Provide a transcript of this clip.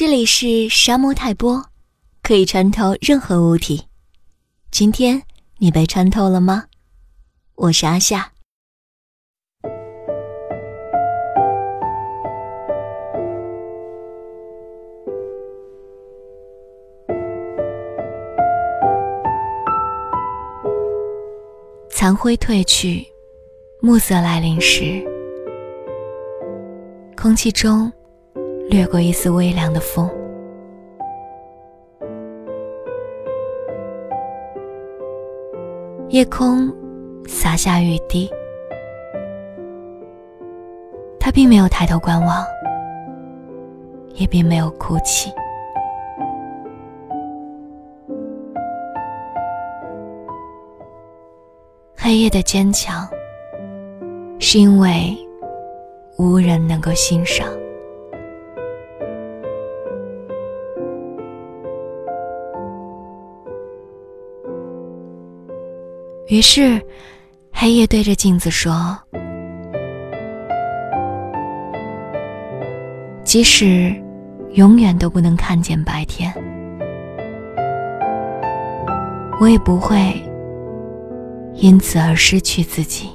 这里是沙漠泰波，可以穿透任何物体。今天你被穿透了吗？我是阿夏。残灰褪去，暮色来临时，空气中。掠过一丝微凉的风，夜空洒下雨滴。他并没有抬头观望，也并没有哭泣。黑夜的坚强，是因为无人能够欣赏。于是，黑夜对着镜子说：“即使永远都不能看见白天，我也不会因此而失去自己。”